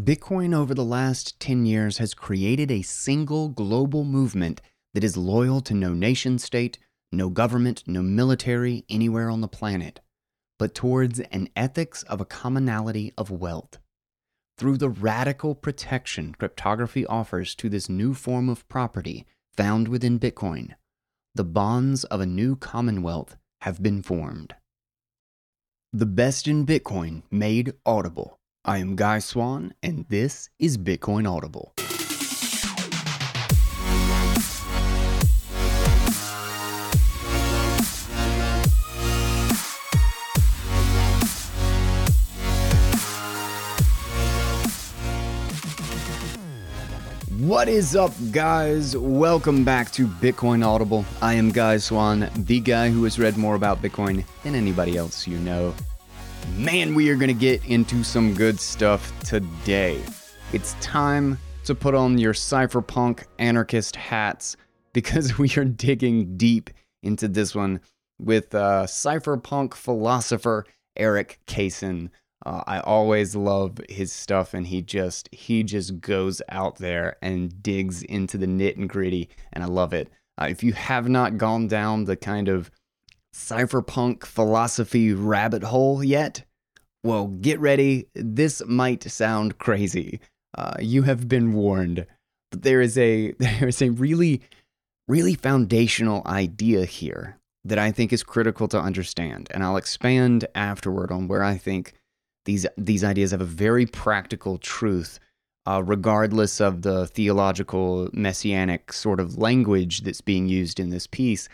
Bitcoin over the last 10 years has created a single global movement that is loyal to no nation state, no government, no military anywhere on the planet, but towards an ethics of a commonality of wealth. Through the radical protection cryptography offers to this new form of property found within Bitcoin, the bonds of a new commonwealth have been formed. The best in Bitcoin made audible. I am Guy Swan, and this is Bitcoin Audible. What is up, guys? Welcome back to Bitcoin Audible. I am Guy Swan, the guy who has read more about Bitcoin than anybody else you know. Man, we are going to get into some good stuff today. It's time to put on your cypherpunk anarchist hats because we are digging deep into this one with uh, cypherpunk philosopher Erik Cason. Uh, I always love his stuff, and he just he just goes out there and digs into the nit and gritty, and I love it. Uh, if you have not gone down the kind of cypherpunk philosophy rabbit hole yet, well, get ready. This might sound crazy. Uh, you have been warned, but there is a there is a really really foundational idea here that I think is critical to understand, and I'll expand afterward on where I think these these ideas have a very practical truth, uh, regardless of the theological messianic sort of language that's being used in this piece,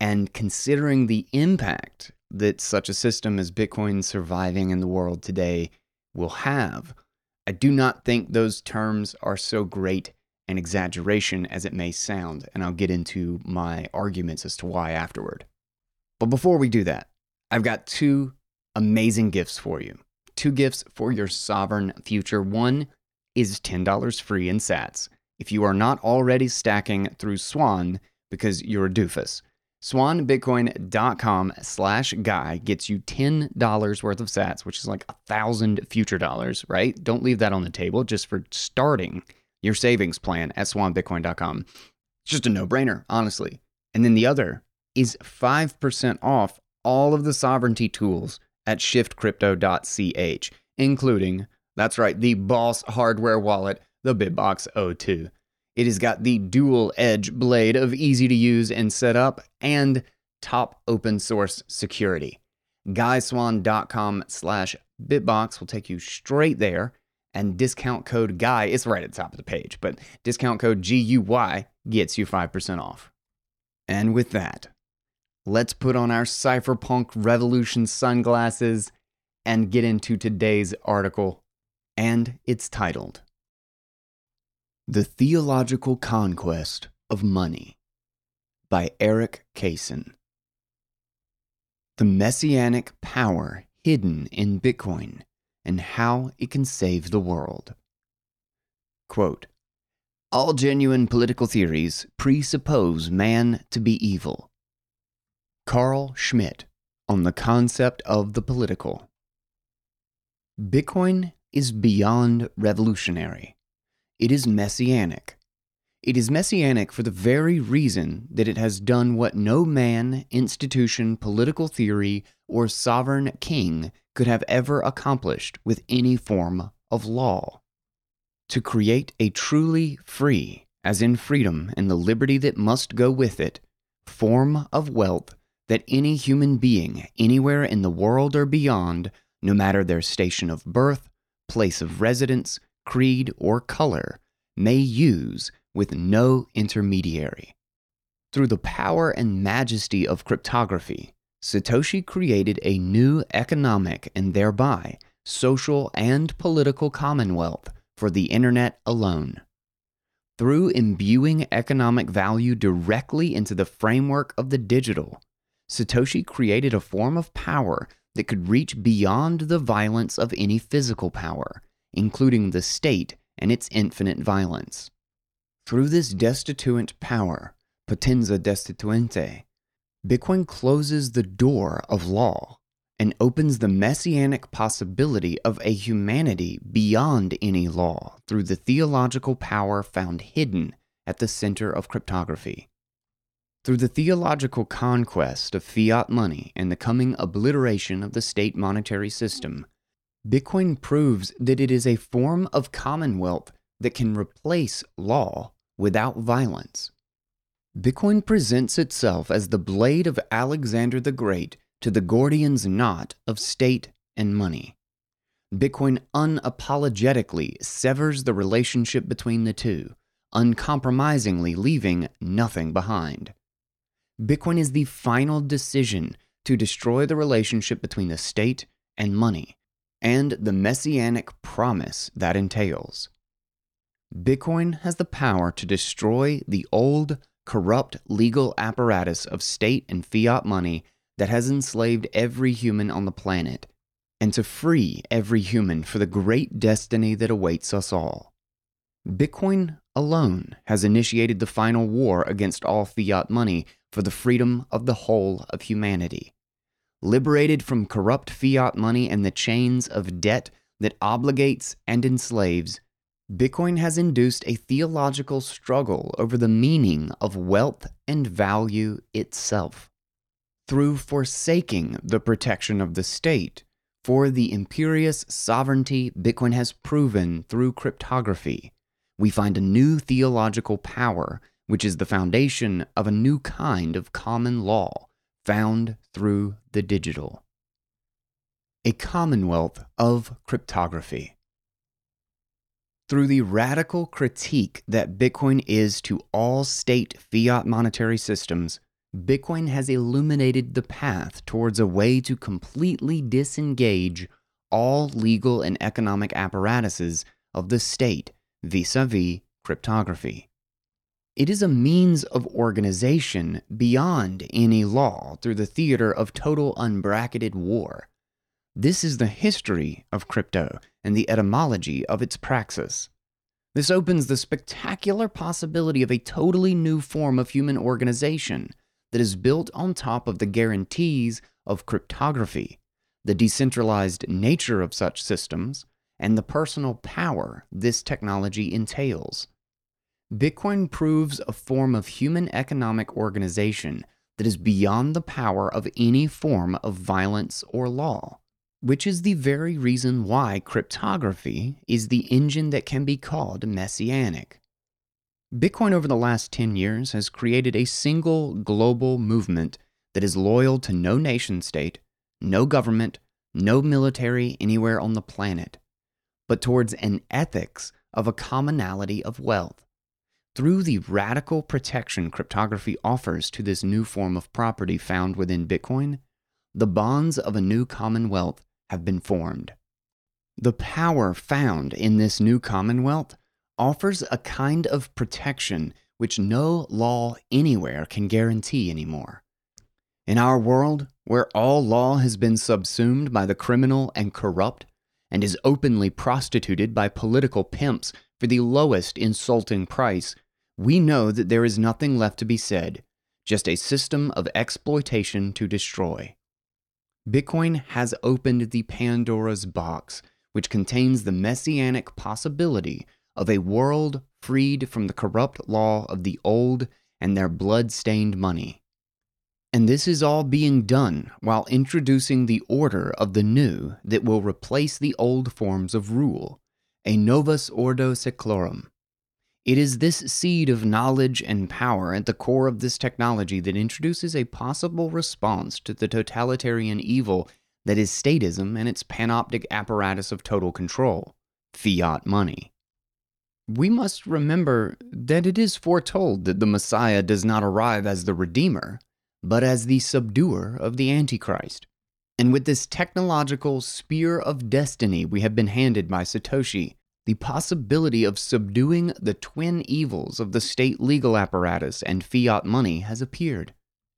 and considering the impact that such a system as Bitcoin surviving in the world today will have. I do not think those terms are so great an exaggeration as it may sound, and I'll get into my arguments as to why afterward. But before we do that, I've got two amazing gifts for you. Two gifts for your sovereign future. One is $10 free in sats if you are not already stacking through Swan because you're a doofus. SwanBitcoin.com slash guy gets you $10 worth of sats, which is like a thousand future dollars, right? Don't leave that on the table just for starting your savings plan at SwanBitcoin.com. It's just a no brainer, honestly. And then the other is 5% off all of the sovereignty tools at shiftcrypto.ch, including, that's right, the Boss hardware wallet, the BitBox02. It has got the dual edge blade of easy to use and set up and top open source security. GuySwan.com slash bitbox will take you straight there and discount code GUY is right at the top of the page, but discount code GUY gets you 5% off. And with that, let's put on our cypherpunk revolution sunglasses and get into today's article. And it's titled the Theological Conquest of Money by Erik Cason. The Messianic Power Hidden in Bitcoin and How It Can Save the World. Quote All genuine political theories presuppose man to be evil. Carl Schmitt on the concept of the political. Bitcoin is beyond revolutionary it is messianic. It is messianic for the very reason that it has done what no man, institution, political theory, or sovereign king could have ever accomplished with any form of law. To create a truly free, as in freedom and the liberty that must go with it, form of wealth that any human being anywhere in the world or beyond, no matter their station of birth, place of residence, creed, or color may use with no intermediary. Through the power and majesty of cryptography, Satoshi created a new economic and thereby social and political commonwealth for the internet alone. Through imbuing economic value directly into the framework of the digital, Satoshi created a form of power that could reach beyond the violence of any physical power including the state and its infinite violence. Through this destituent power, potenza destituente, Bitcoin closes the door of law and opens the messianic possibility of a humanity beyond any law through the theological power found hidden at the center of cryptography. Through the theological conquest of fiat money and the coming obliteration of the state monetary system, Bitcoin proves that it is a form of commonwealth that can replace law without violence. Bitcoin presents itself as the blade of Alexander the Great to the Gordian's knot of state and money. Bitcoin unapologetically severs the relationship between the two, uncompromisingly leaving nothing behind. Bitcoin is the final decision to destroy the relationship between the state and money, and the messianic promise that entails. Bitcoin has the power to destroy the old, corrupt legal apparatus of state and fiat money that has enslaved every human on the planet, and to free every human for the great destiny that awaits us all. Bitcoin alone has initiated the final war against all fiat money for the freedom of the whole of humanity. Liberated from corrupt fiat money and the chains of debt that obligates and enslaves, Bitcoin has induced a theological struggle over the meaning of wealth and value itself. Through forsaking the protection of the state for the imperious sovereignty Bitcoin has proven through cryptography, we find a new theological power which is the foundation of a new kind of common law found through the digital. A commonwealth of cryptography. Through the radical critique that Bitcoin is to all state fiat monetary systems, Bitcoin has illuminated the path towards a way to completely disengage all legal and economic apparatuses of the state vis a vis cryptography. It is a means of organization beyond any law through the theater of total unbracketed war. This is the history of crypto and the etymology of its praxis. This opens the spectacular possibility of a totally new form of human organization that is built on top of the guarantees of cryptography, the decentralized nature of such systems, and the personal power this technology entails. Bitcoin proves a form of human economic organization that is beyond the power of any form of violence or law, which is the very reason why cryptography is the engine that can be called messianic. Bitcoin over the last 10 years has created a single global movement that is loyal to no nation state, no government, no military anywhere on the planet, but towards an ethics of a commonality of wealth. Through the radical protection cryptography offers to this new form of property found within Bitcoin, the bonds of a new commonwealth have been formed. The power found in this new commonwealth offers a kind of protection which no law anywhere can guarantee anymore. In our world, where all law has been subsumed by the criminal and corrupt, and is openly prostituted by political pimps for the lowest insulting price, we know that there is nothing left to be said, just a system of exploitation to destroy. Bitcoin has opened the Pandora's box, which contains the messianic possibility of a world freed from the corrupt law of the old and their blood stained money. And this is all being done while introducing the order of the new that will replace the old forms of rule, a novus ordo seclorum. It is this seed of knowledge and power at the core of this technology that introduces a possible response to the totalitarian evil that is statism and its panoptic apparatus of total control fiat money. We must remember that it is foretold that the Messiah does not arrive as the Redeemer, but as the subduer of the Antichrist. And with this technological spear of destiny we have been handed by Satoshi, the possibility of subduing the twin evils of the state legal apparatus and fiat money has appeared.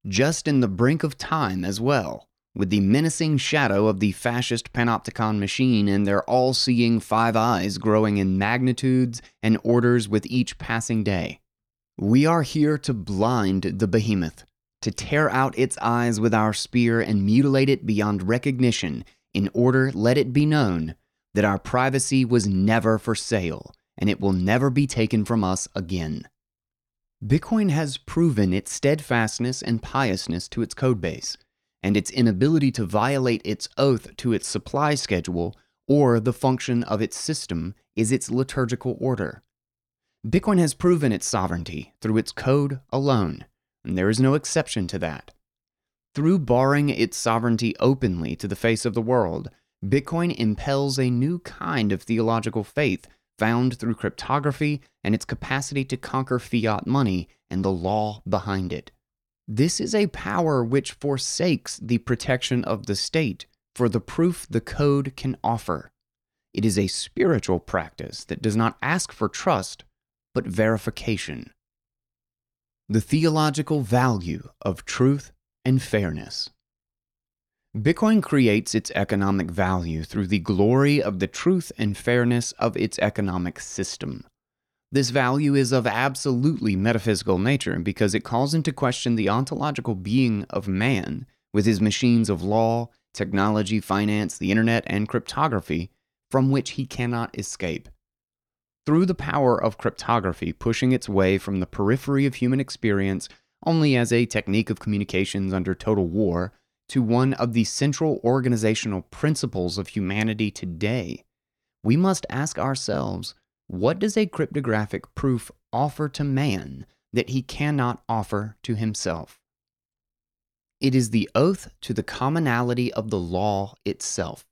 Just in the brink of time as well, with the menacing shadow of the fascist panopticon machine and their all seeing five eyes growing in magnitudes and orders with each passing day. We are here to blind the behemoth, to tear out its eyes with our spear and mutilate it beyond recognition, in order let it be known that our privacy was never for sale and it will never be taken from us again. Bitcoin has proven its steadfastness and piousness to its codebase, and its inability to violate its oath to its supply schedule or the function of its system is its liturgical order. Bitcoin has proven its sovereignty through its code alone, and there is no exception to that. Through barring its sovereignty openly to the face of the world, Bitcoin impels a new kind of theological faith found through cryptography and its capacity to conquer fiat money and the law behind it. This is a power which forsakes the protection of the state for the proof the code can offer. It is a spiritual practice that does not ask for trust, but verification. The theological value of truth and fairness. Bitcoin creates its economic value through the glory of the truth and fairness of its economic system. This value is of absolutely metaphysical nature because it calls into question the ontological being of man with his machines of law, technology, finance, the internet, and cryptography from which he cannot escape. Through the power of cryptography pushing its way from the periphery of human experience only as a technique of communications under total war to one of the central organizational principles of humanity today, we must ask ourselves what does a cryptographic proof offer to man that he cannot offer to himself? It is the oath to the commonality of the law itself.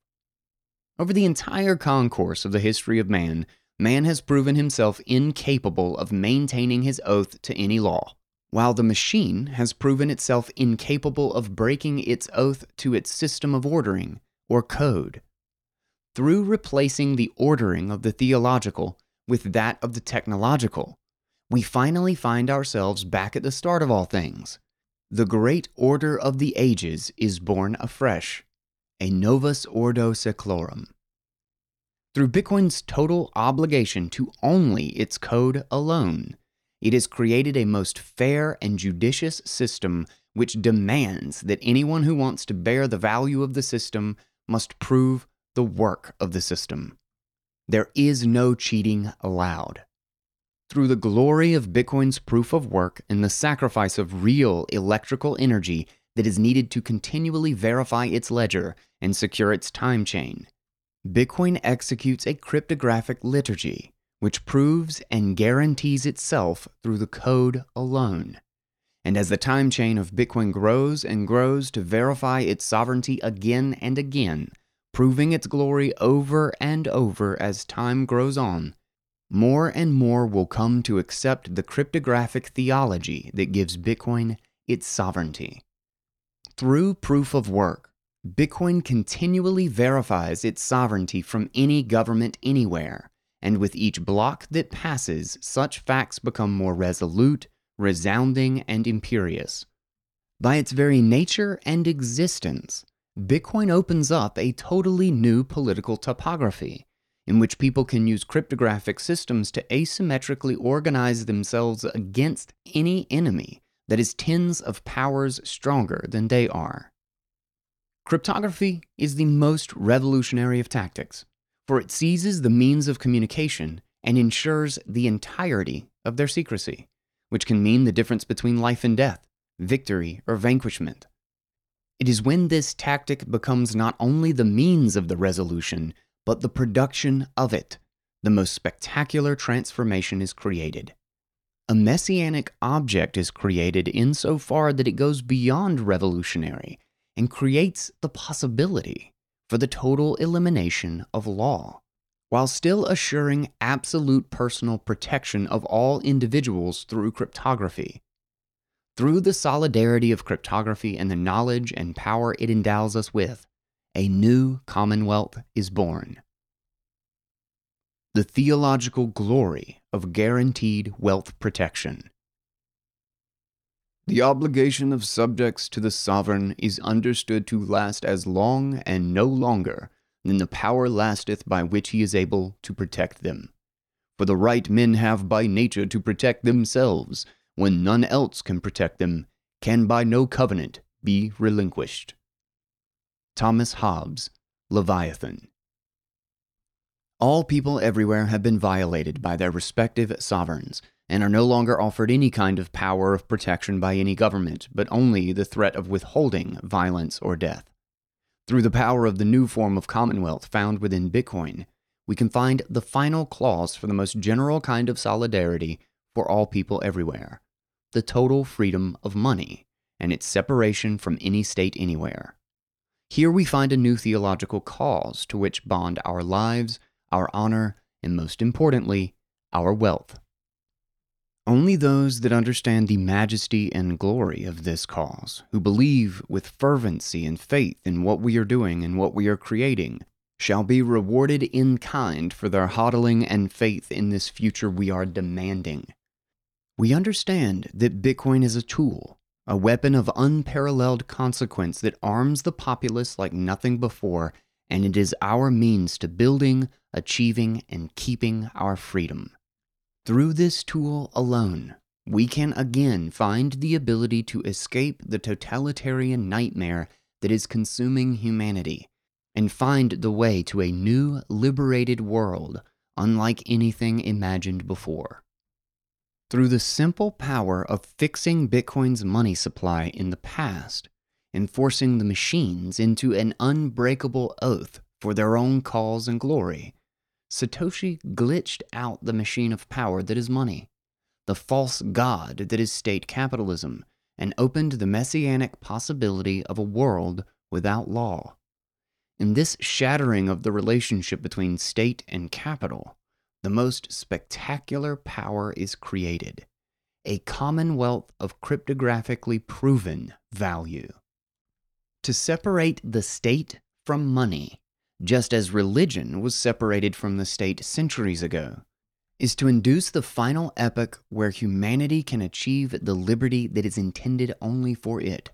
Over the entire concourse of the history of man, man has proven himself incapable of maintaining his oath to any law, while the machine has proven itself incapable of breaking its oath to its system of ordering, or code. Through replacing the ordering of the theological with that of the technological, we finally find ourselves back at the start of all things. The great order of the ages is born afresh, a novus ordo seclorum. Through Bitcoin's total obligation to only its code alone, it has created a most fair and judicious system which demands that anyone who wants to bear the value of the system must prove the work of the system. There is no cheating allowed. Through the glory of Bitcoin's proof of work and the sacrifice of real electrical energy that is needed to continually verify its ledger and secure its time chain, Bitcoin executes a cryptographic liturgy which proves and guarantees itself through the code alone. And as the time chain of Bitcoin grows and grows to verify its sovereignty again and again, proving its glory over and over as time grows on, more and more will come to accept the cryptographic theology that gives Bitcoin its sovereignty. Through proof of work, Bitcoin continually verifies its sovereignty from any government anywhere, and with each block that passes, such facts become more resolute, resounding, and imperious. By its very nature and existence, Bitcoin opens up a totally new political topography in which people can use cryptographic systems to asymmetrically organize themselves against any enemy that is tens of powers stronger than they are. Cryptography is the most revolutionary of tactics, for it seizes the means of communication and ensures the entirety of their secrecy, which can mean the difference between life and death, victory or vanquishment. It is when this tactic becomes not only the means of the resolution, but the production of it, the most spectacular transformation is created. A messianic object is created insofar that it goes beyond revolutionary and creates the possibility for the total elimination of law, while still assuring absolute personal protection of all individuals through cryptography. Through the solidarity of cryptography and the knowledge and power it endows us with, a new commonwealth is born. The theological glory of guaranteed wealth protection. The obligation of subjects to the sovereign is understood to last as long and no longer than the power lasteth by which he is able to protect them. For the right men have by nature to protect themselves, when none else can protect them, can by no covenant be relinquished. Thomas Hobbes, Leviathan. All people everywhere have been violated by their respective sovereigns and are no longer offered any kind of power of protection by any government, but only the threat of withholding violence or death. Through the power of the new form of commonwealth found within Bitcoin, we can find the final clause for the most general kind of solidarity for all people everywhere the total freedom of money and its separation from any state anywhere. Here we find a new theological cause to which bond our lives, our honor, and most importantly, our wealth. Only those that understand the majesty and glory of this cause, who believe with fervency and faith in what we are doing and what we are creating, shall be rewarded in kind for their hodling and faith in this future we are demanding. We understand that Bitcoin is a tool, a weapon of unparalleled consequence that arms the populace like nothing before, and it is our means to building, achieving, and keeping our freedom. Through this tool alone, we can again find the ability to escape the totalitarian nightmare that is consuming humanity and find the way to a new, liberated world unlike anything imagined before. Through the simple power of fixing Bitcoin's money supply in the past and forcing the machines into an unbreakable oath for their own cause and glory, Satoshi glitched out the machine of power that is money, the false god that is state capitalism, and opened the messianic possibility of a world without law. In this shattering of the relationship between state and capital, the most spectacular power is created a commonwealth of cryptographically proven value. To separate the state from money, just as religion was separated from the state centuries ago, is to induce the final epoch where humanity can achieve the liberty that is intended only for it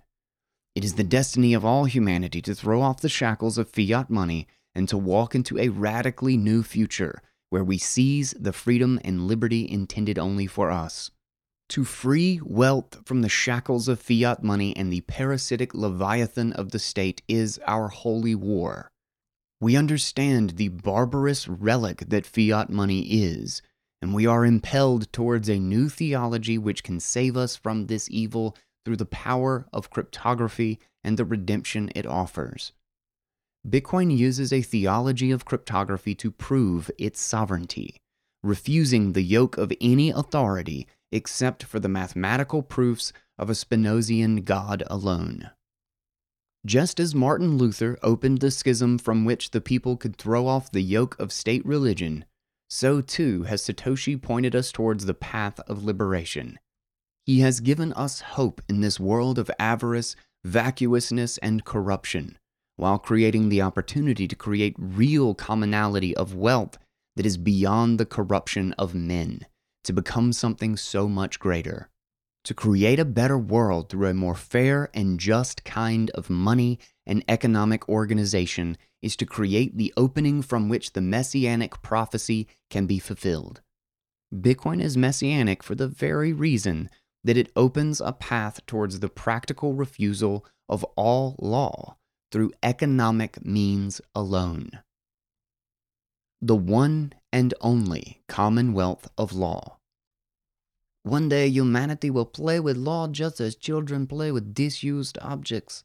it is the destiny of all humanity to throw off the shackles of fiat money and to walk into a radically new future where we seize the freedom and liberty intended only for us. To free wealth from the shackles of fiat money and the parasitic leviathan of the state is our holy war. We understand the barbarous relic that fiat money is, and we are impelled towards a new theology which can save us from this evil through the power of cryptography and the redemption it offers. Bitcoin uses a theology of cryptography to prove its sovereignty, refusing the yoke of any authority except for the mathematical proofs of a Spinozian God alone. Just as Martin Luther opened the schism from which the people could throw off the yoke of state religion, so too has Satoshi pointed us towards the path of liberation. He has given us hope in this world of avarice, vacuousness, and corruption, while creating the opportunity to create real commonality of wealth that is beyond the corruption of men, to become something so much greater. To create a better world through a more fair and just kind of money and economic organization is to create the opening from which the messianic prophecy can be fulfilled. Bitcoin is messianic for the very reason that it opens a path towards the practical refusal of all law through economic means alone. The one and only commonwealth of law. One day humanity will play with law just as children play with disused objects,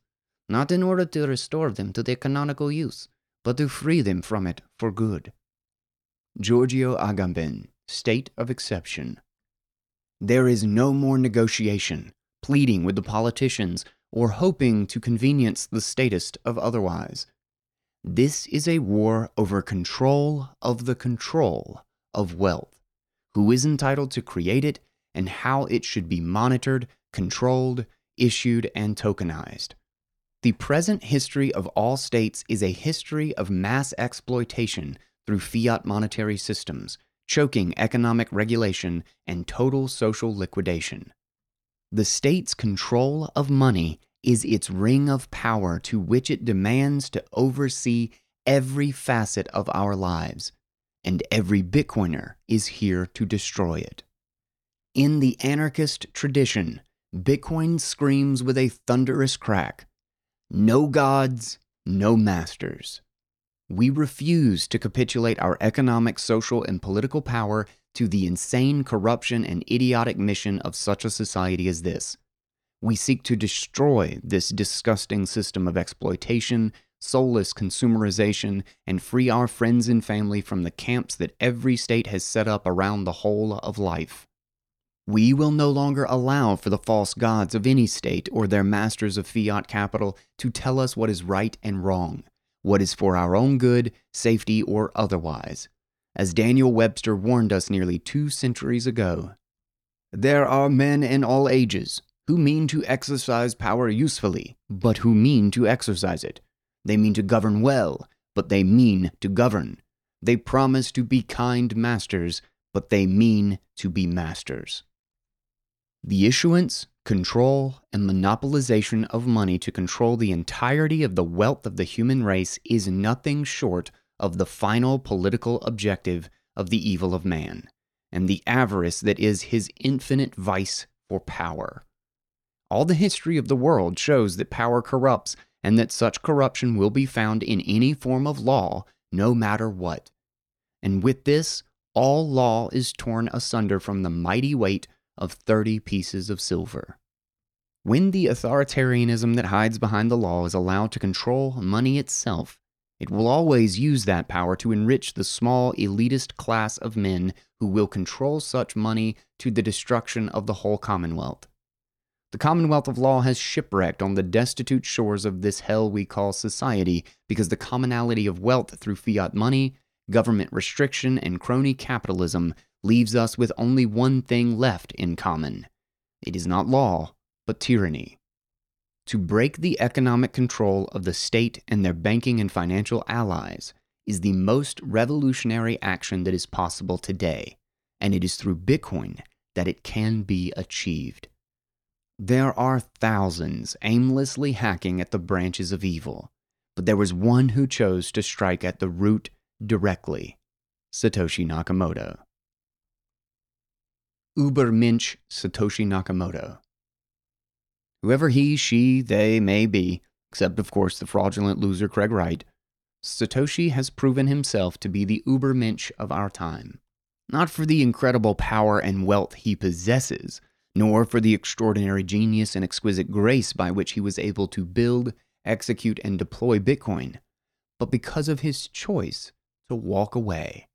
not in order to restore them to their canonical use, but to free them from it for good. Giorgio Agamben, State of Exception. There is no more negotiation, pleading with the politicians, or hoping to convenience the statist of otherwise. This is a war over control of the control of wealth, who is entitled to create it, and how it should be monitored, controlled, issued, and tokenized. The present history of all states is a history of mass exploitation through fiat monetary systems, choking economic regulation, and total social liquidation. The state's control of money is its ring of power to which it demands to oversee every facet of our lives, and every Bitcoiner is here to destroy it. In the anarchist tradition, Bitcoin screams with a thunderous crack No gods, no masters. We refuse to capitulate our economic, social, and political power to the insane corruption and idiotic mission of such a society as this. We seek to destroy this disgusting system of exploitation, soulless consumerization, and free our friends and family from the camps that every state has set up around the whole of life. We will no longer allow for the false gods of any state or their masters of fiat capital to tell us what is right and wrong what is for our own good, safety, or otherwise. As Daniel Webster warned us nearly two centuries ago, there are men in all ages who mean to exercise power usefully, but who mean to exercise it. They mean to govern well, but they mean to govern. They promise to be kind masters, but they mean to be masters. The issuance, control, and monopolization of money to control the entirety of the wealth of the human race is nothing short of the final political objective of the evil of man, and the avarice that is his infinite vice for power. All the history of the world shows that power corrupts, and that such corruption will be found in any form of law, no matter what. And with this, all law is torn asunder from the mighty weight of 30 pieces of silver. When the authoritarianism that hides behind the law is allowed to control money itself, it will always use that power to enrich the small elitist class of men who will control such money to the destruction of the whole Commonwealth. The Commonwealth of Law has shipwrecked on the destitute shores of this hell we call society because the commonality of wealth through fiat money, government restriction, and crony capitalism leaves us with only one thing left in common. It is not law, but tyranny. To break the economic control of the state and their banking and financial allies is the most revolutionary action that is possible today, and it is through Bitcoin that it can be achieved. There are thousands aimlessly hacking at the branches of evil, but there was one who chose to strike at the root directly Satoshi Nakamoto. Ubermensch Satoshi Nakamoto. Whoever he, she, they may be, except of course the fraudulent loser Craig Wright, Satoshi has proven himself to be the Uber Ubermensch of our time. Not for the incredible power and wealth he possesses, nor for the extraordinary genius and exquisite grace by which he was able to build, execute, and deploy Bitcoin, but because of his choice to walk away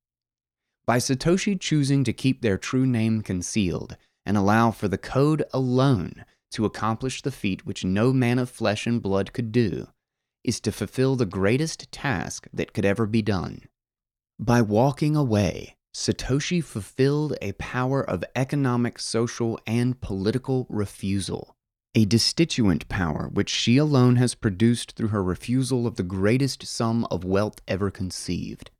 by Satoshi choosing to keep their true name concealed and allow for the code alone to accomplish the feat which no man of flesh and blood could do, is to fulfill the greatest task that could ever be done. By walking away, Satoshi fulfilled a power of economic, social, and political refusal, a destituent power which she alone has produced through her refusal of the greatest sum of wealth ever conceived.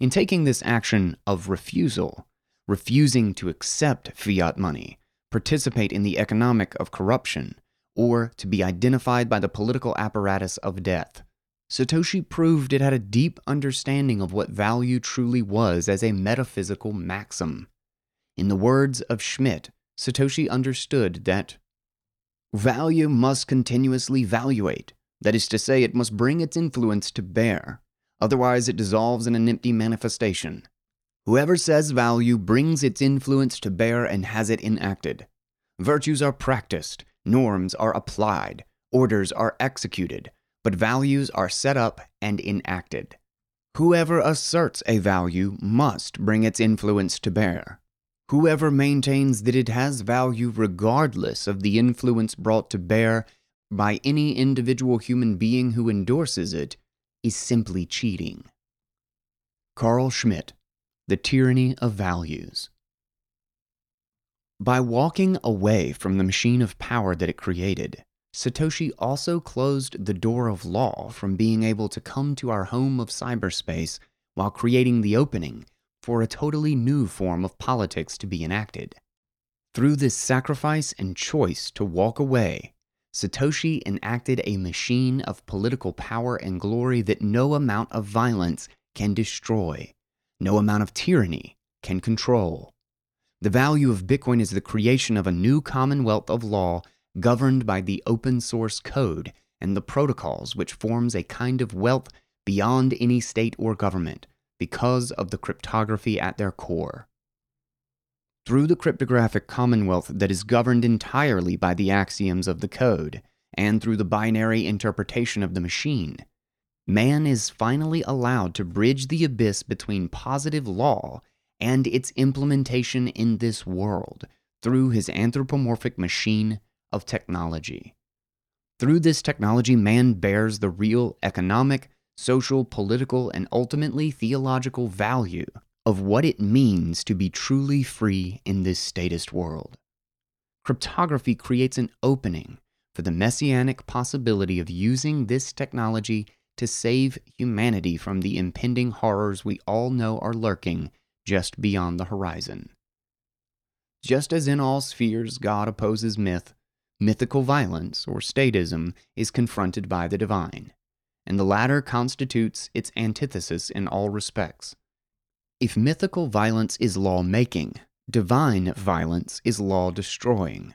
In taking this action of refusal, refusing to accept fiat money, participate in the economic of corruption, or to be identified by the political apparatus of death, Satoshi proved it had a deep understanding of what value truly was as a metaphysical maxim. In the words of Schmitt, Satoshi understood that value must continuously valuate, that is to say, it must bring its influence to bear, Otherwise, it dissolves in an empty manifestation. Whoever says value brings its influence to bear and has it enacted. Virtues are practiced, norms are applied, orders are executed, but values are set up and enacted. Whoever asserts a value must bring its influence to bear. Whoever maintains that it has value regardless of the influence brought to bear by any individual human being who endorses it is simply cheating. Carl Schmitt, The Tyranny of Values. By walking away from the machine of power that it created, Satoshi also closed the door of law from being able to come to our home of cyberspace while creating the opening for a totally new form of politics to be enacted. Through this sacrifice and choice to walk away, Satoshi enacted a machine of political power and glory that no amount of violence can destroy, no amount of tyranny can control. The value of Bitcoin is the creation of a new commonwealth of law governed by the open source code and the protocols, which forms a kind of wealth beyond any state or government because of the cryptography at their core. Through the cryptographic commonwealth that is governed entirely by the axioms of the code, and through the binary interpretation of the machine, man is finally allowed to bridge the abyss between positive law and its implementation in this world through his anthropomorphic machine of technology. Through this technology, man bears the real economic, social, political, and ultimately theological value of what it means to be truly free in this statist world. Cryptography creates an opening for the messianic possibility of using this technology to save humanity from the impending horrors we all know are lurking just beyond the horizon. Just as in all spheres God opposes myth, mythical violence, or statism, is confronted by the divine, and the latter constitutes its antithesis in all respects. If mythical violence is law making, divine violence is law destroying.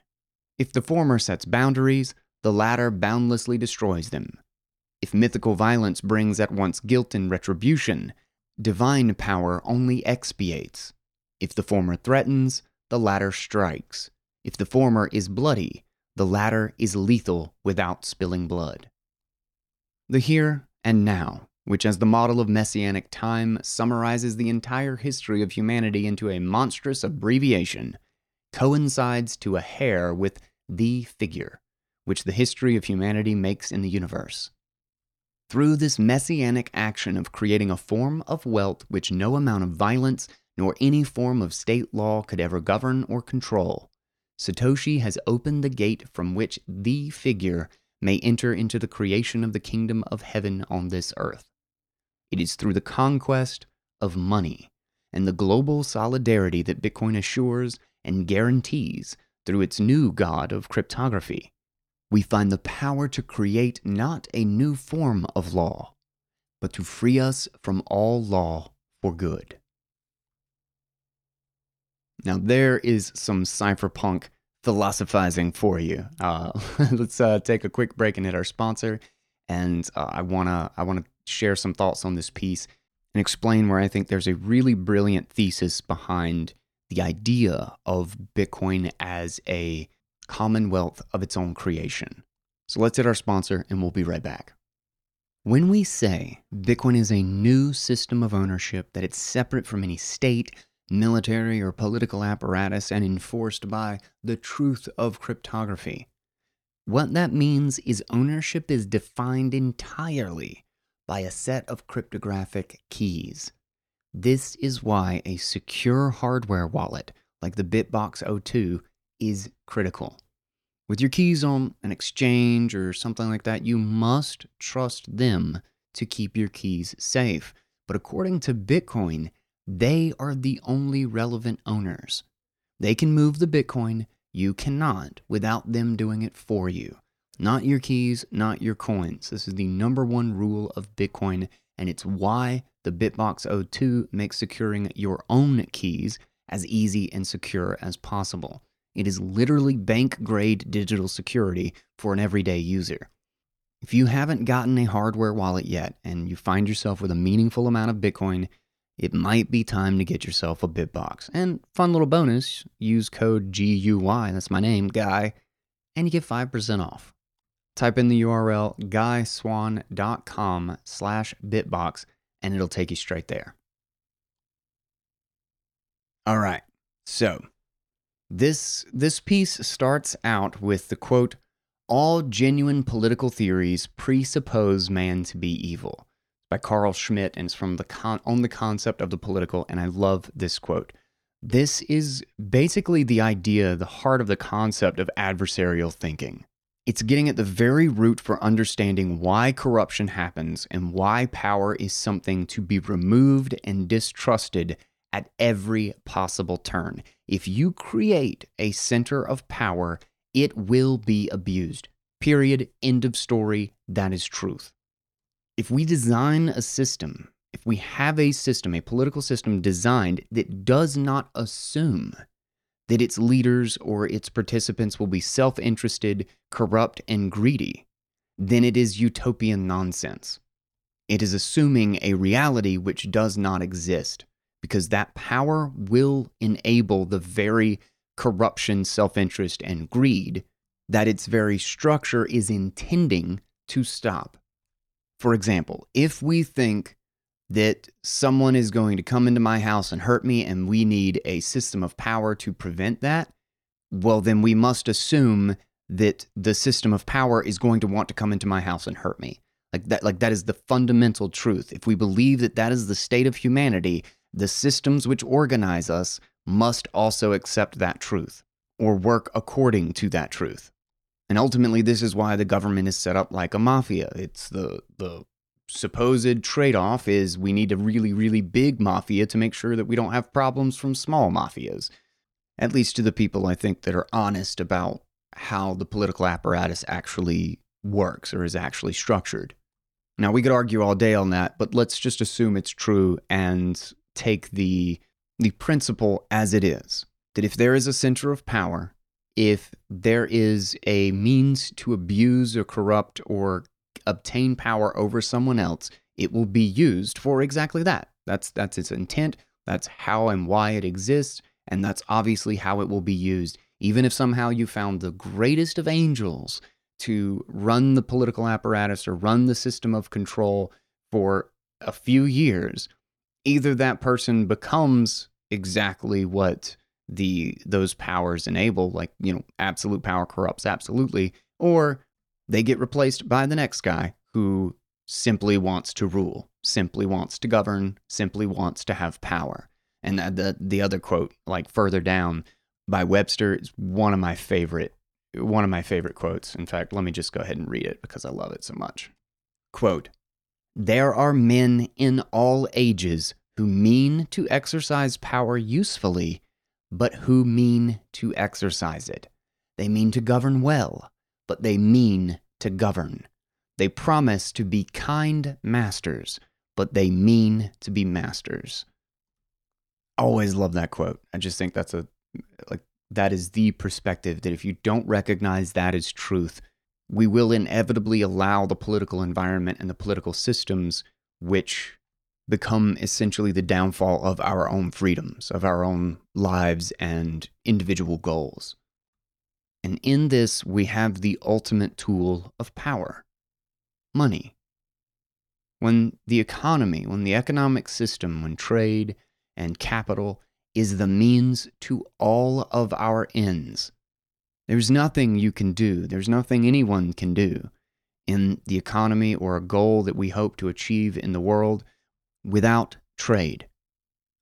If the former sets boundaries, the latter boundlessly destroys them. If mythical violence brings at once guilt and retribution, divine power only expiates. If the former threatens, the latter strikes. If the former is bloody, the latter is lethal without spilling blood. The here and now, which as the model of messianic time summarizes the entire history of humanity into a monstrous abbreviation, coincides to a hair with the figure, which the history of humanity makes in the universe. Through this messianic action of creating a form of wealth which no amount of violence nor any form of state law could ever govern or control, Satoshi has opened the gate from which the figure may enter into the creation of the kingdom of heaven on this earth. It is through the conquest of money and the global solidarity that Bitcoin assures and guarantees through its new god of cryptography we find the power to create not a new form of law, but to free us from all law for good. Now, there is some cypherpunk philosophizing for you. Uh, let's uh, take a quick break and hit our sponsor. And uh, I wanna I wanna share some thoughts on this piece and explain where I think there's a really brilliant thesis behind the idea of Bitcoin as a commonwealth of its own creation. So let's hit our sponsor and we'll be right back. When we say Bitcoin is a new system of ownership, that it's separate from any state, military, or political apparatus and enforced by the truth of cryptography, what that means is ownership is defined entirely by a set of cryptographic keys. This is why a secure hardware wallet like the BitBox02 is critical. With your keys on an exchange or something like that, you must trust them to keep your keys safe. But according to Bitcoin, they are the only relevant owners. They can move the Bitcoin, you cannot without them doing it for you. Not your keys, not your coins. This is the number one rule of Bitcoin, and it's why the BitBox02 makes securing your own keys as easy and secure as possible. It is literally bank grade digital security for an everyday user. If you haven't gotten a hardware wallet yet and you find yourself with a meaningful amount of Bitcoin, it might be time to get yourself a Bitbox. And fun little bonus, use code GUY, that's my name, Guy, and you get 5% off. Type in the URL guyswan.com slash bitbox and it'll take you straight there. All right, so this, this piece starts out with the quote All genuine political theories presuppose man to be evil by Carl Schmitt and it's from the con- on the concept of the political. And I love this quote. This is basically the idea, the heart of the concept of adversarial thinking. It's getting at the very root for understanding why corruption happens and why power is something to be removed and distrusted at every possible turn. If you create a center of power, it will be abused. Period. End of story. That is truth. If we design a system, if we have a system, a political system designed that does not assume that its leaders or its participants will be self interested, corrupt, and greedy, then it is utopian nonsense. It is assuming a reality which does not exist, because that power will enable the very corruption, self interest, and greed that its very structure is intending to stop. For example, if we think that someone is going to come into my house and hurt me and we need a system of power to prevent that, well, then we must assume that the system of power is going to want to come into my house and hurt me. Like that, like that is the fundamental truth. If we believe that that is the state of humanity, the systems which organize us must also accept that truth or work according to that truth. And ultimately, this is why the government is set up like a mafia. It's the, the supposed trade off is we need a really, really big mafia to make sure that we don't have problems from small mafias. At least to the people I think that are honest about how the political apparatus actually works or is actually structured. Now, we could argue all day on that, but let's just assume it's true and take the, the principle as it is that if there is a center of power if there is a means to abuse or corrupt or obtain power over someone else, it will be used for exactly that. That's that's its intent. That's how and why it exists, and that's obviously how it will be used. Even if somehow you found the greatest of angels to run the political apparatus or run the system of control for a few years, either that person becomes exactly what the those powers enable like you know absolute power corrupts absolutely or they get replaced by the next guy who simply wants to rule simply wants to govern simply wants to have power. And the the other quote like further down by Webster is one of my favorite one of my favorite quotes. In fact let me just go ahead and read it because I love it so much. Quote there are men in all ages who mean to exercise power usefully but who mean to exercise it. They mean to govern well, but they mean to govern. They promise to be kind masters, but they mean to be masters. Always love that quote. I just think that's a like that is the perspective that if you don't recognize that as truth, we will inevitably allow the political environment and the political systems which become essentially the downfall of our own freedoms, of our own lives and individual goals. And in this, we have the ultimate tool of power money. When the economy, when the economic system, when trade and capital is the means to all of our ends, there's nothing you can do, there's nothing anyone can do in the economy or a goal that we hope to achieve in the world without trade.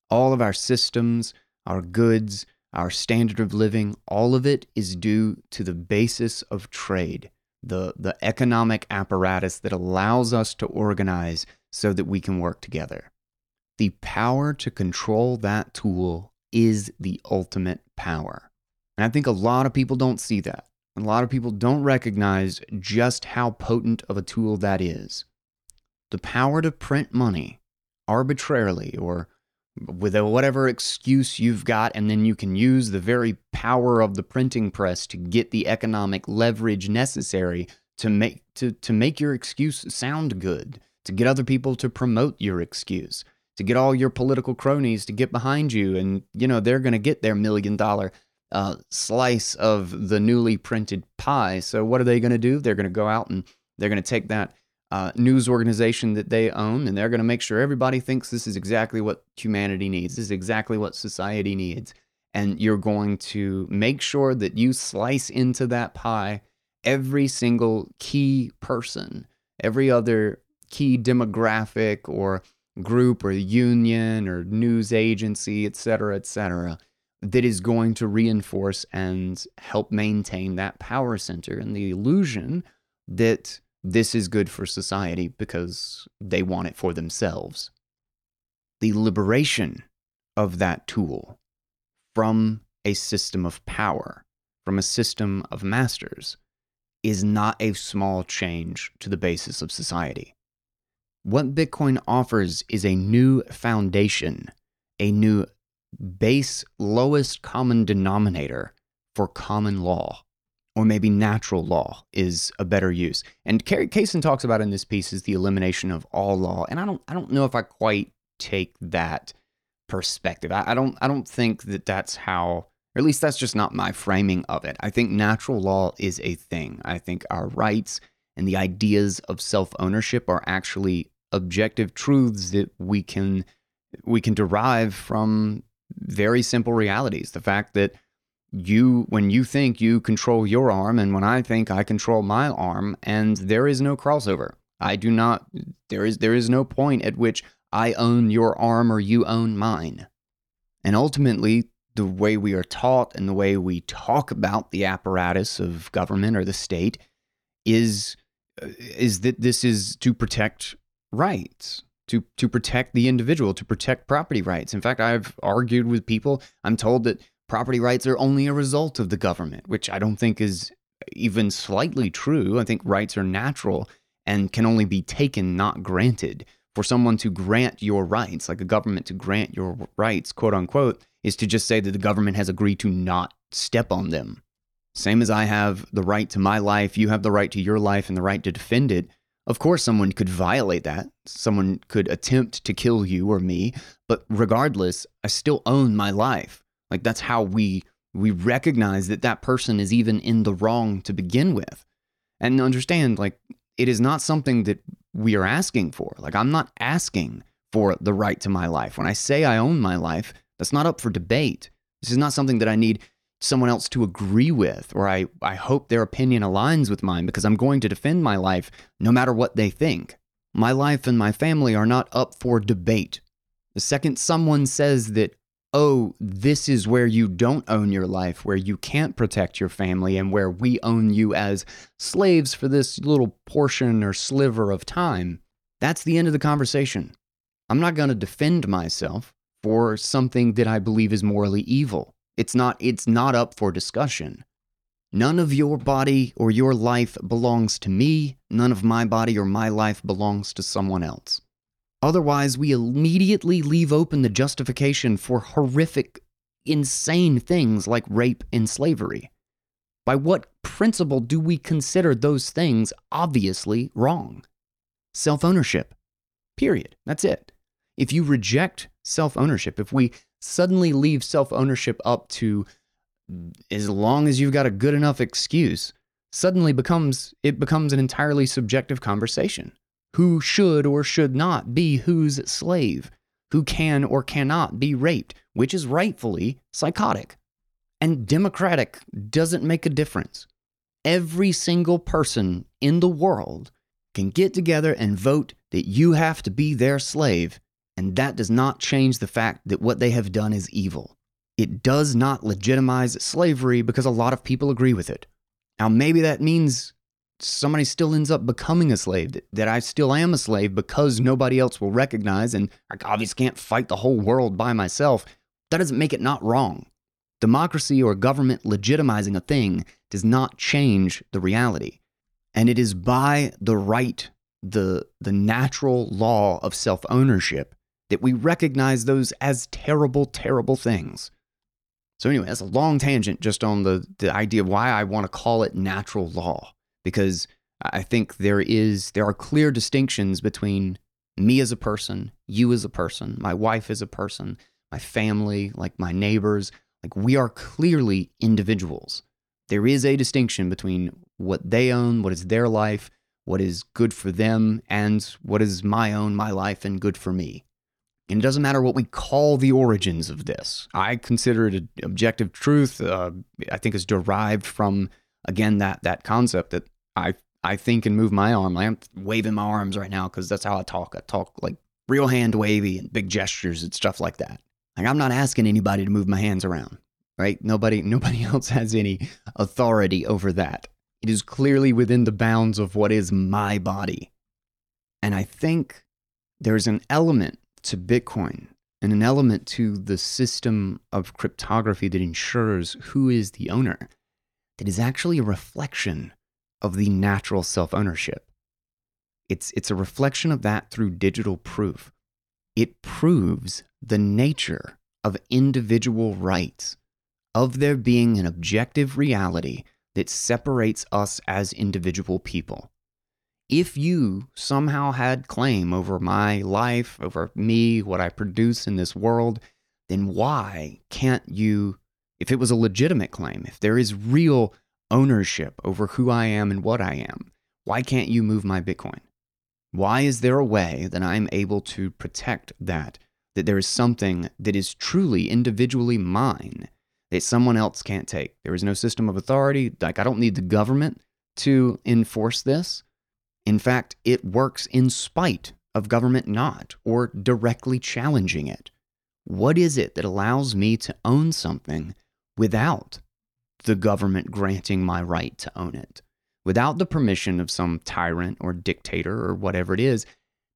All of our systems, our goods, our standard of living, all of it is due to the basis of trade, the, the economic apparatus that allows us to organize so that we can work together. The power to control that tool is the ultimate power. And I think a lot of people don't see that. A lot of people don't recognize just how potent of a tool that is. The power to print money arbitrarily or with whatever excuse you've got, and then you can use the very power of the printing press to get the economic leverage necessary to make to, to make your excuse sound good, to get other people to promote your excuse, to get all your political cronies to get behind you, and you know they're going to get their million dollar uh, slice of the newly printed pie. So what are they going to do? They're going to go out and they're going to take that uh, news organization that they own, and they're going to make sure everybody thinks this is exactly what humanity needs. This is exactly what society needs. And you're going to make sure that you slice into that pie every single key person, every other key demographic or group or union or news agency, et cetera, et cetera, that is going to reinforce and help maintain that power center and the illusion that this is good for society because they want it for themselves. The liberation of that tool from a system of power, from a system of masters, is not a small change to the basis of society. What Bitcoin offers is a new foundation, a new base lowest common denominator for common law or maybe natural law is a better use. And Cason talks about in this piece is the elimination of all law, and I don't I don't know if I quite take that perspective. I, I don't I don't think that that's how, or at least that's just not my framing of it. I think natural law is a thing. I think our rights and the ideas of self ownership are actually objective truths that we can we can derive from very simple realities. The fact that you when you think you control your arm and when I think I control my arm and there is no crossover. I do not there is there is no point at which I own your arm or you own mine. And ultimately the way we are taught and the way we talk about the apparatus of government or the state is uh, is that this is to protect rights to to protect the individual to protect property rights in fact i've argued with people i'm told that property rights are only a result of the government, which I don't think is even slightly true. I think rights are natural and can only be taken, not granted. For someone to grant your rights, like a government to grant your rights, quote unquote, is to just say that the government has agreed to not step on them. Same as I have the right to my life, you have the right to your life and the right to defend it. Of course, someone could violate that. Someone could attempt to kill you or me, but regardless, I still own my life. Like that's how we we recognize that that person is even in the wrong to begin with. And understand like it is not something that we are asking for. Like I'm not asking for the right to my life. When I say I own my life, that's not up for debate. This is not something that I need someone else to agree with or I, I hope their opinion aligns with mine because I'm going to defend my life no matter what they think. My life and my family are not up for debate. The second someone says that oh, this is where you don't own your life, where you can't protect your family, and where we own you as slaves for this little portion or sliver of time, that's the end of the conversation. I'm not going to defend myself for something that I believe is morally evil. It's not, it's not up for discussion. None of your body or your life belongs to me. None of my body or my life belongs to someone else. Otherwise, we immediately leave open the justification for horrific, insane things like rape and slavery. By what principle do we consider those things obviously wrong? Self ownership. Period. That's it. If you reject self ownership, if we suddenly leave self ownership up to as long as you've got a good enough excuse, suddenly becomes it becomes an entirely subjective conversation who should or should not be whose slave, who can or cannot be raped, which is rightfully psychotic. And democratic doesn't make a difference. Every single person in the world can get together and vote that you have to be their slave, and that does not change the fact that what they have done is evil. It does not legitimize slavery because a lot of people agree with it. Now, maybe that means somebody still ends up becoming a slave, that, that I still am a slave because nobody else will recognize, and I obviously can't fight the whole world by myself, that doesn't make it not wrong. Democracy or government legitimizing a thing does not change the reality. And it is by the right, the, the natural law of self ownership, that we recognize those as terrible, terrible things. So, anyway, that's a long tangent just on the, the idea of why I want to call it natural law because I think there is there are clear distinctions between me as a person, you as a person, my wife as a person, my family, like my neighbors, like we are clearly individuals. There is a distinction between what they own, what is their life, what is good for them, and what is my own, my life, and good for me. And it doesn't matter what we call the origins of this. I consider it an objective truth. Uh, I think is derived from again that that concept that I I think and move my arm. I'm waving my arms right now because that's how I talk. I talk like real hand wavy and big gestures and stuff like that. Like I'm not asking anybody to move my hands around, right? Nobody nobody else has any authority over that. It is clearly within the bounds of what is my body. And I think there's an element to Bitcoin and an element to the system of cryptography that ensures who is the owner that is actually a reflection of the natural self ownership. It's, it's a reflection of that through digital proof. It proves the nature of individual rights, of there being an objective reality that separates us as individual people. If you somehow had claim over my life, over me, what I produce in this world, then why can't you, if it was a legitimate claim, if there is real ownership over who I am and what I am, why can't you move my Bitcoin? Why is there a way that I'm able to protect that? That there is something that is truly individually mine that someone else can't take. There is no system of authority. Like, I don't need the government to enforce this. In fact, it works in spite of government not or directly challenging it. What is it that allows me to own something without the government granting my right to own it? Without the permission of some tyrant or dictator or whatever it is,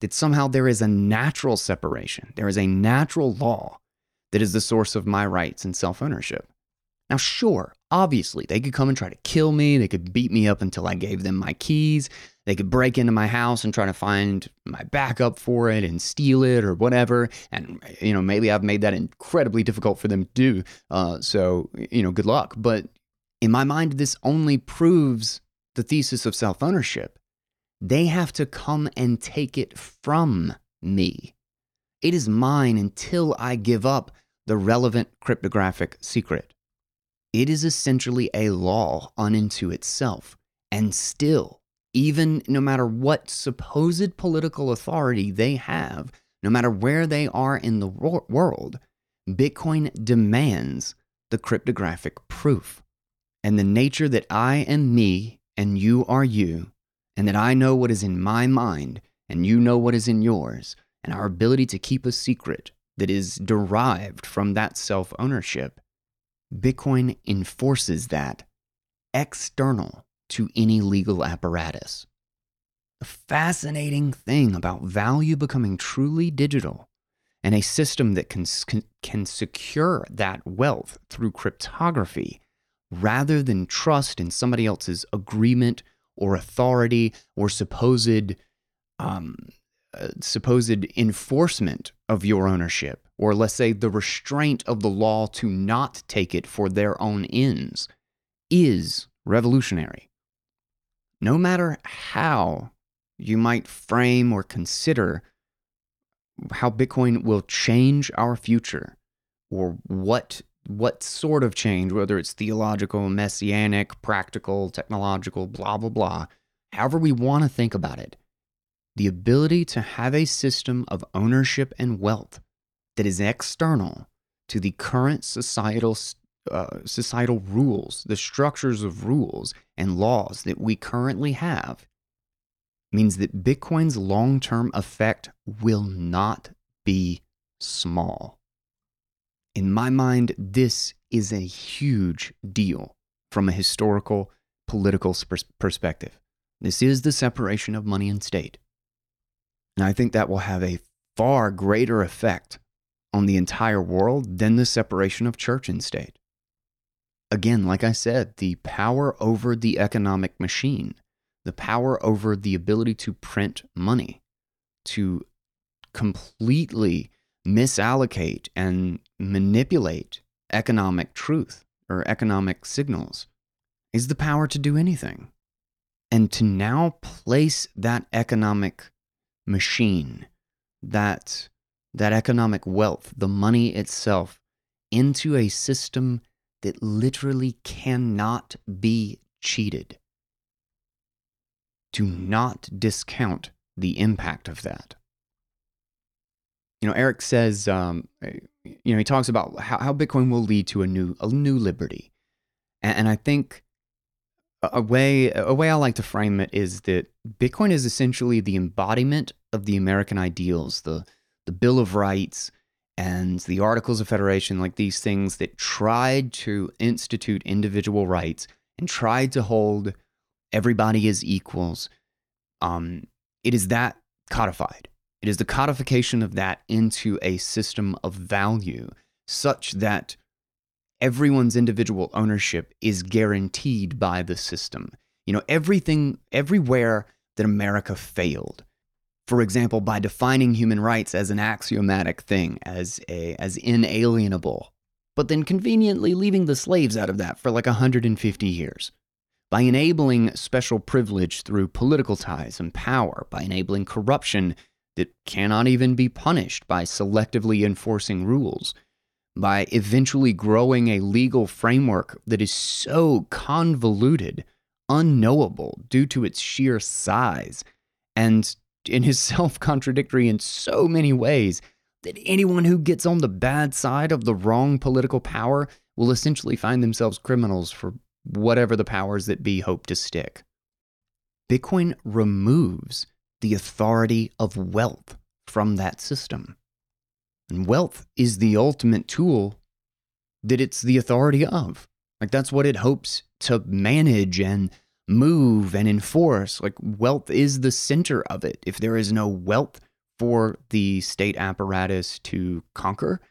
that somehow there is a natural separation. There is a natural law that is the source of my rights and self ownership. Now, sure, obviously, they could come and try to kill me. They could beat me up until I gave them my keys. They could break into my house and try to find my backup for it and steal it or whatever. And, you know, maybe I've made that incredibly difficult for them to do. Uh, so, you know, good luck. But in my mind, this only proves the thesis of self ownership. They have to come and take it from me. It is mine until I give up the relevant cryptographic secret. It is essentially a law unto itself, and still even no matter what supposed political authority they have, no matter where they are in the world, Bitcoin demands the cryptographic proof. And the nature that I am me and you are you, and that I know what is in my mind and you know what is in yours, and our ability to keep a secret that is derived from that self ownership, Bitcoin enforces that external to any legal apparatus. The fascinating thing about value becoming truly digital and a system that can, can secure that wealth through cryptography rather than trust in somebody else's agreement or authority or supposed um, uh, supposed enforcement of your ownership, or let's say the restraint of the law to not take it for their own ends, is revolutionary. No matter how you might frame or consider how Bitcoin will change our future or what what sort of change, whether it's theological, messianic, practical, technological, blah, blah, blah, however we want to think about it, the ability to have a system of ownership and wealth that is external to the current societal uh, societal rules, the structures of rules and laws that we currently have, means that Bitcoin's long term effect will not be small. In my mind, this is a huge deal from a historical, political perspective. This is the separation of money and state. And I think that will have a far greater effect on the entire world than the separation of church and state again, like I said, the power over the economic machine, the power over the ability to print money, to completely misallocate and manipulate economic truth or economic signals, is the power to do anything. And to now place that economic machine, that, that economic wealth, the money itself, into a system that literally cannot be cheated. Do not discount the impact of that. You know, Erik says, um, you know, he talks about how, how Bitcoin will lead to a new, a new liberty, and, and I think a way, a way I like to frame it is that Bitcoin is essentially the embodiment of the American ideals, the the Bill of Rights, and the Articles of Federation, like these things that tried to institute individual rights and tried to hold everybody as equals, um, it is that codified. It is the codification of that into a system of value such that everyone's individual ownership is guaranteed by the system. You know, everything, everywhere that America failed, For example, by defining human rights as an axiomatic thing, as a as inalienable, but then conveniently leaving the slaves out of that for like 150 years. By enabling special privilege through political ties and power, by enabling corruption that cannot even be punished by selectively enforcing rules, by eventually growing a legal framework that is so convoluted, unknowable due to its sheer size, and in is self contradictory in so many ways that anyone who gets on the bad side of the wrong political power will essentially find themselves criminals for whatever the powers that be hope to stick. Bitcoin removes the authority of wealth from that system. And wealth is the ultimate tool that it's the authority of. Like that's what it hopes to manage and move and enforce. Like wealth is the center of it. If there is no wealth for the state apparatus to conquer,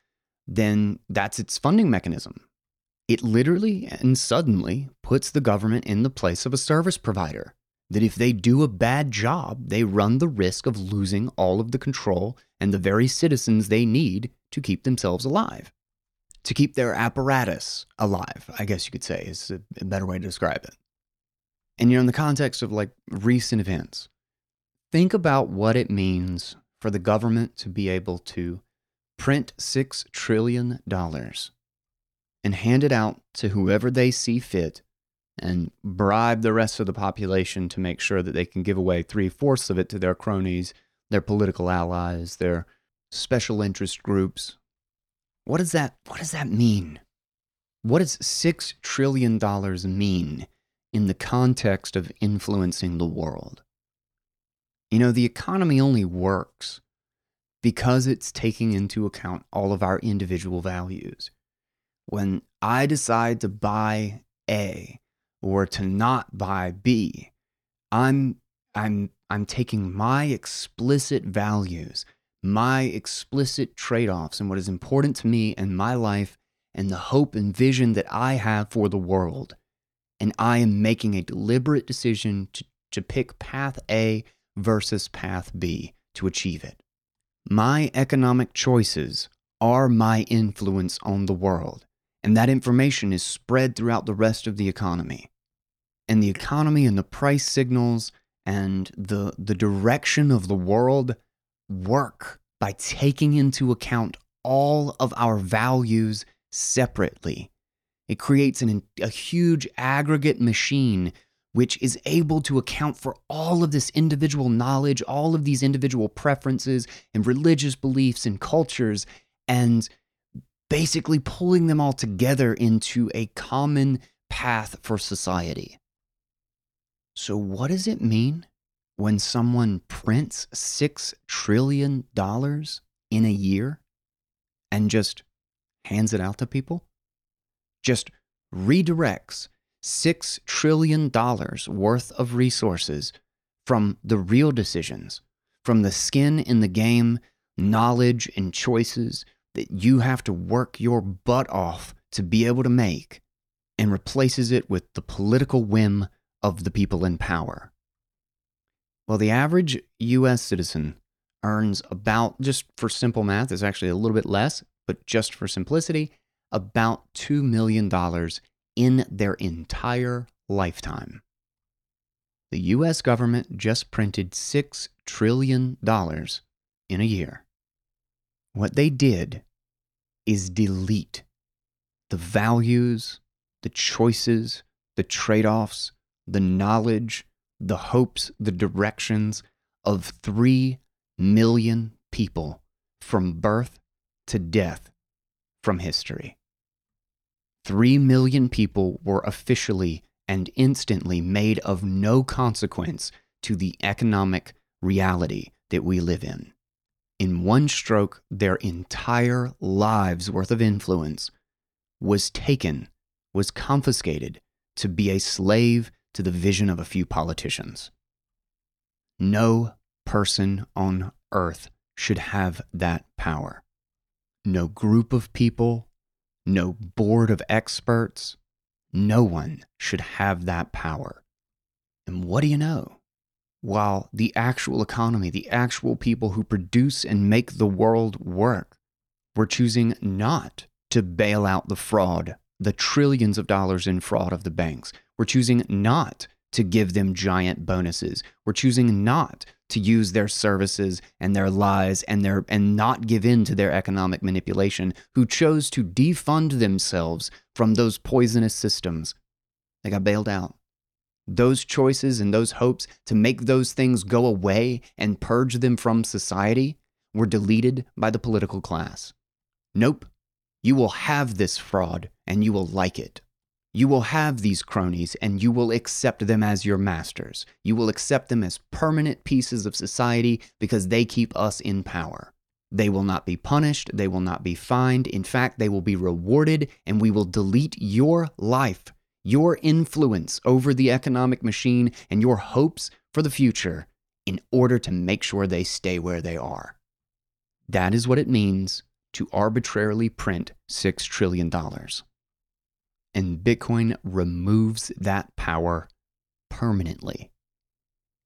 then that's its funding mechanism. It literally and suddenly puts the government in the place of a service provider. That if they do a bad job, they run the risk of losing all of the control and the very citizens they need to keep themselves alive. To keep their apparatus alive, I guess you could say, is a better way to describe it. And you know, in the context of like recent events, think about what it means for the government to be able to print $6 trillion and hand it out to whoever they see fit and bribe the rest of the population to make sure that they can give away three fourths of it to their cronies, their political allies, their special interest groups. What does that, what does that mean? What does $6 trillion mean in the context of influencing the world. You know, the economy only works because it's taking into account all of our individual values. When I decide to buy A or to not buy B, I'm I'm I'm taking my explicit values, my explicit trade-offs and what is important to me and my life and the hope and vision that I have for the world and I am making a deliberate decision to, to pick path A versus path B to achieve it. My economic choices are my influence on the world, and that information is spread throughout the rest of the economy. And the economy and the price signals and the, the direction of the world work by taking into account all of our values separately it creates an, a huge aggregate machine which is able to account for all of this individual knowledge, all of these individual preferences and religious beliefs and cultures, and basically pulling them all together into a common path for society. So, what does it mean when someone prints $6 trillion in a year and just hands it out to people? just redirects $6 trillion worth of resources from the real decisions, from the skin in the game, knowledge, and choices that you have to work your butt off to be able to make, and replaces it with the political whim of the people in power. Well, the average US citizen earns about, just for simple math, is actually a little bit less, but just for simplicity, about $2 million in their entire lifetime. The US government just printed $6 trillion in a year. What they did is delete the values, the choices, the trade offs, the knowledge, the hopes, the directions of 3 million people from birth to death from history. Three million people were officially and instantly made of no consequence to the economic reality that we live in. In one stroke, their entire lives' worth of influence was taken, was confiscated to be a slave to the vision of a few politicians. No person on earth should have that power no group of people, no board of experts. No one should have that power. And what do you know? while the actual economy, the actual people who produce and make the world work, were choosing not to bail out the fraud, the trillions of dollars in fraud of the banks. We're choosing not to give them giant bonuses. We're choosing not to use their services and their lies and their and not give in to their economic manipulation, who chose to defund themselves from those poisonous systems. They got bailed out. Those choices and those hopes to make those things go away and purge them from society were deleted by the political class. Nope. You will have this fraud and you will like it. You will have these cronies and you will accept them as your masters. You will accept them as permanent pieces of society because they keep us in power. They will not be punished, they will not be fined. In fact, they will be rewarded, and we will delete your life, your influence over the economic machine, and your hopes for the future in order to make sure they stay where they are. That is what it means to arbitrarily print $6 trillion. And Bitcoin removes that power permanently.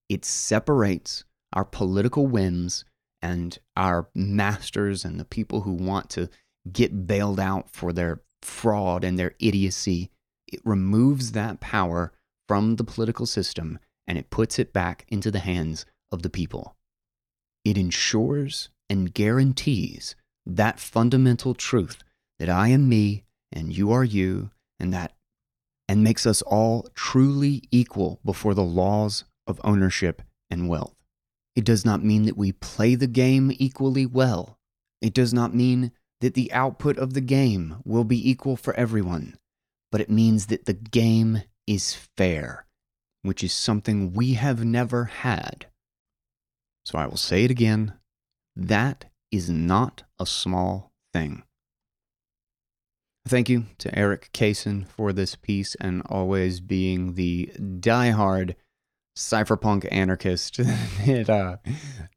It separates our political whims and our masters and the people who want to get bailed out for their fraud and their idiocy. It removes that power from the political system and it puts it back into the hands of the people. It ensures and guarantees that fundamental truth that I am me and you are you and that and makes us all truly equal before the laws of ownership and wealth. It does not mean that we play the game equally well. It does not mean that the output of the game will be equal for everyone, but it means that the game is fair, which is something we have never had. So I will say it again that is not a small thing. Thank you to Erik Cason for this piece and always being the die-hard cypherpunk anarchist that, uh,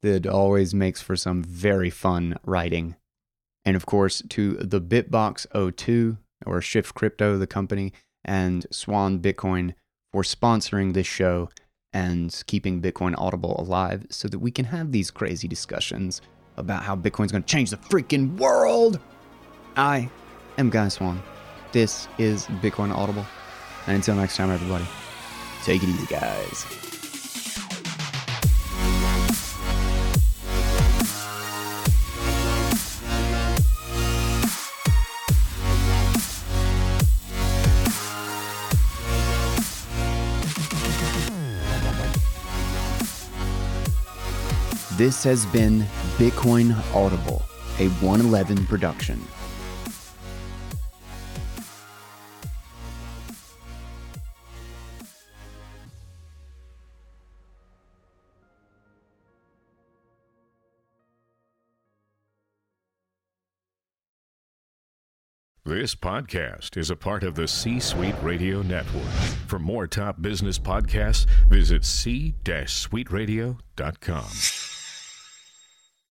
that always makes for some very fun writing. And of course, to the BitBox02 or Shift Crypto, the company, and Swan Bitcoin for sponsoring this show and keeping Bitcoin Audible alive so that we can have these crazy discussions about how Bitcoin's going to change the freaking world. I am Guy Swan. This is Bitcoin Audible. And until next time, everybody, take it easy, guys. This has been Bitcoin Audible, a 111 production. This podcast is a part of the C Suite Radio Network. For more top business podcasts, visit c-suiteradio.com.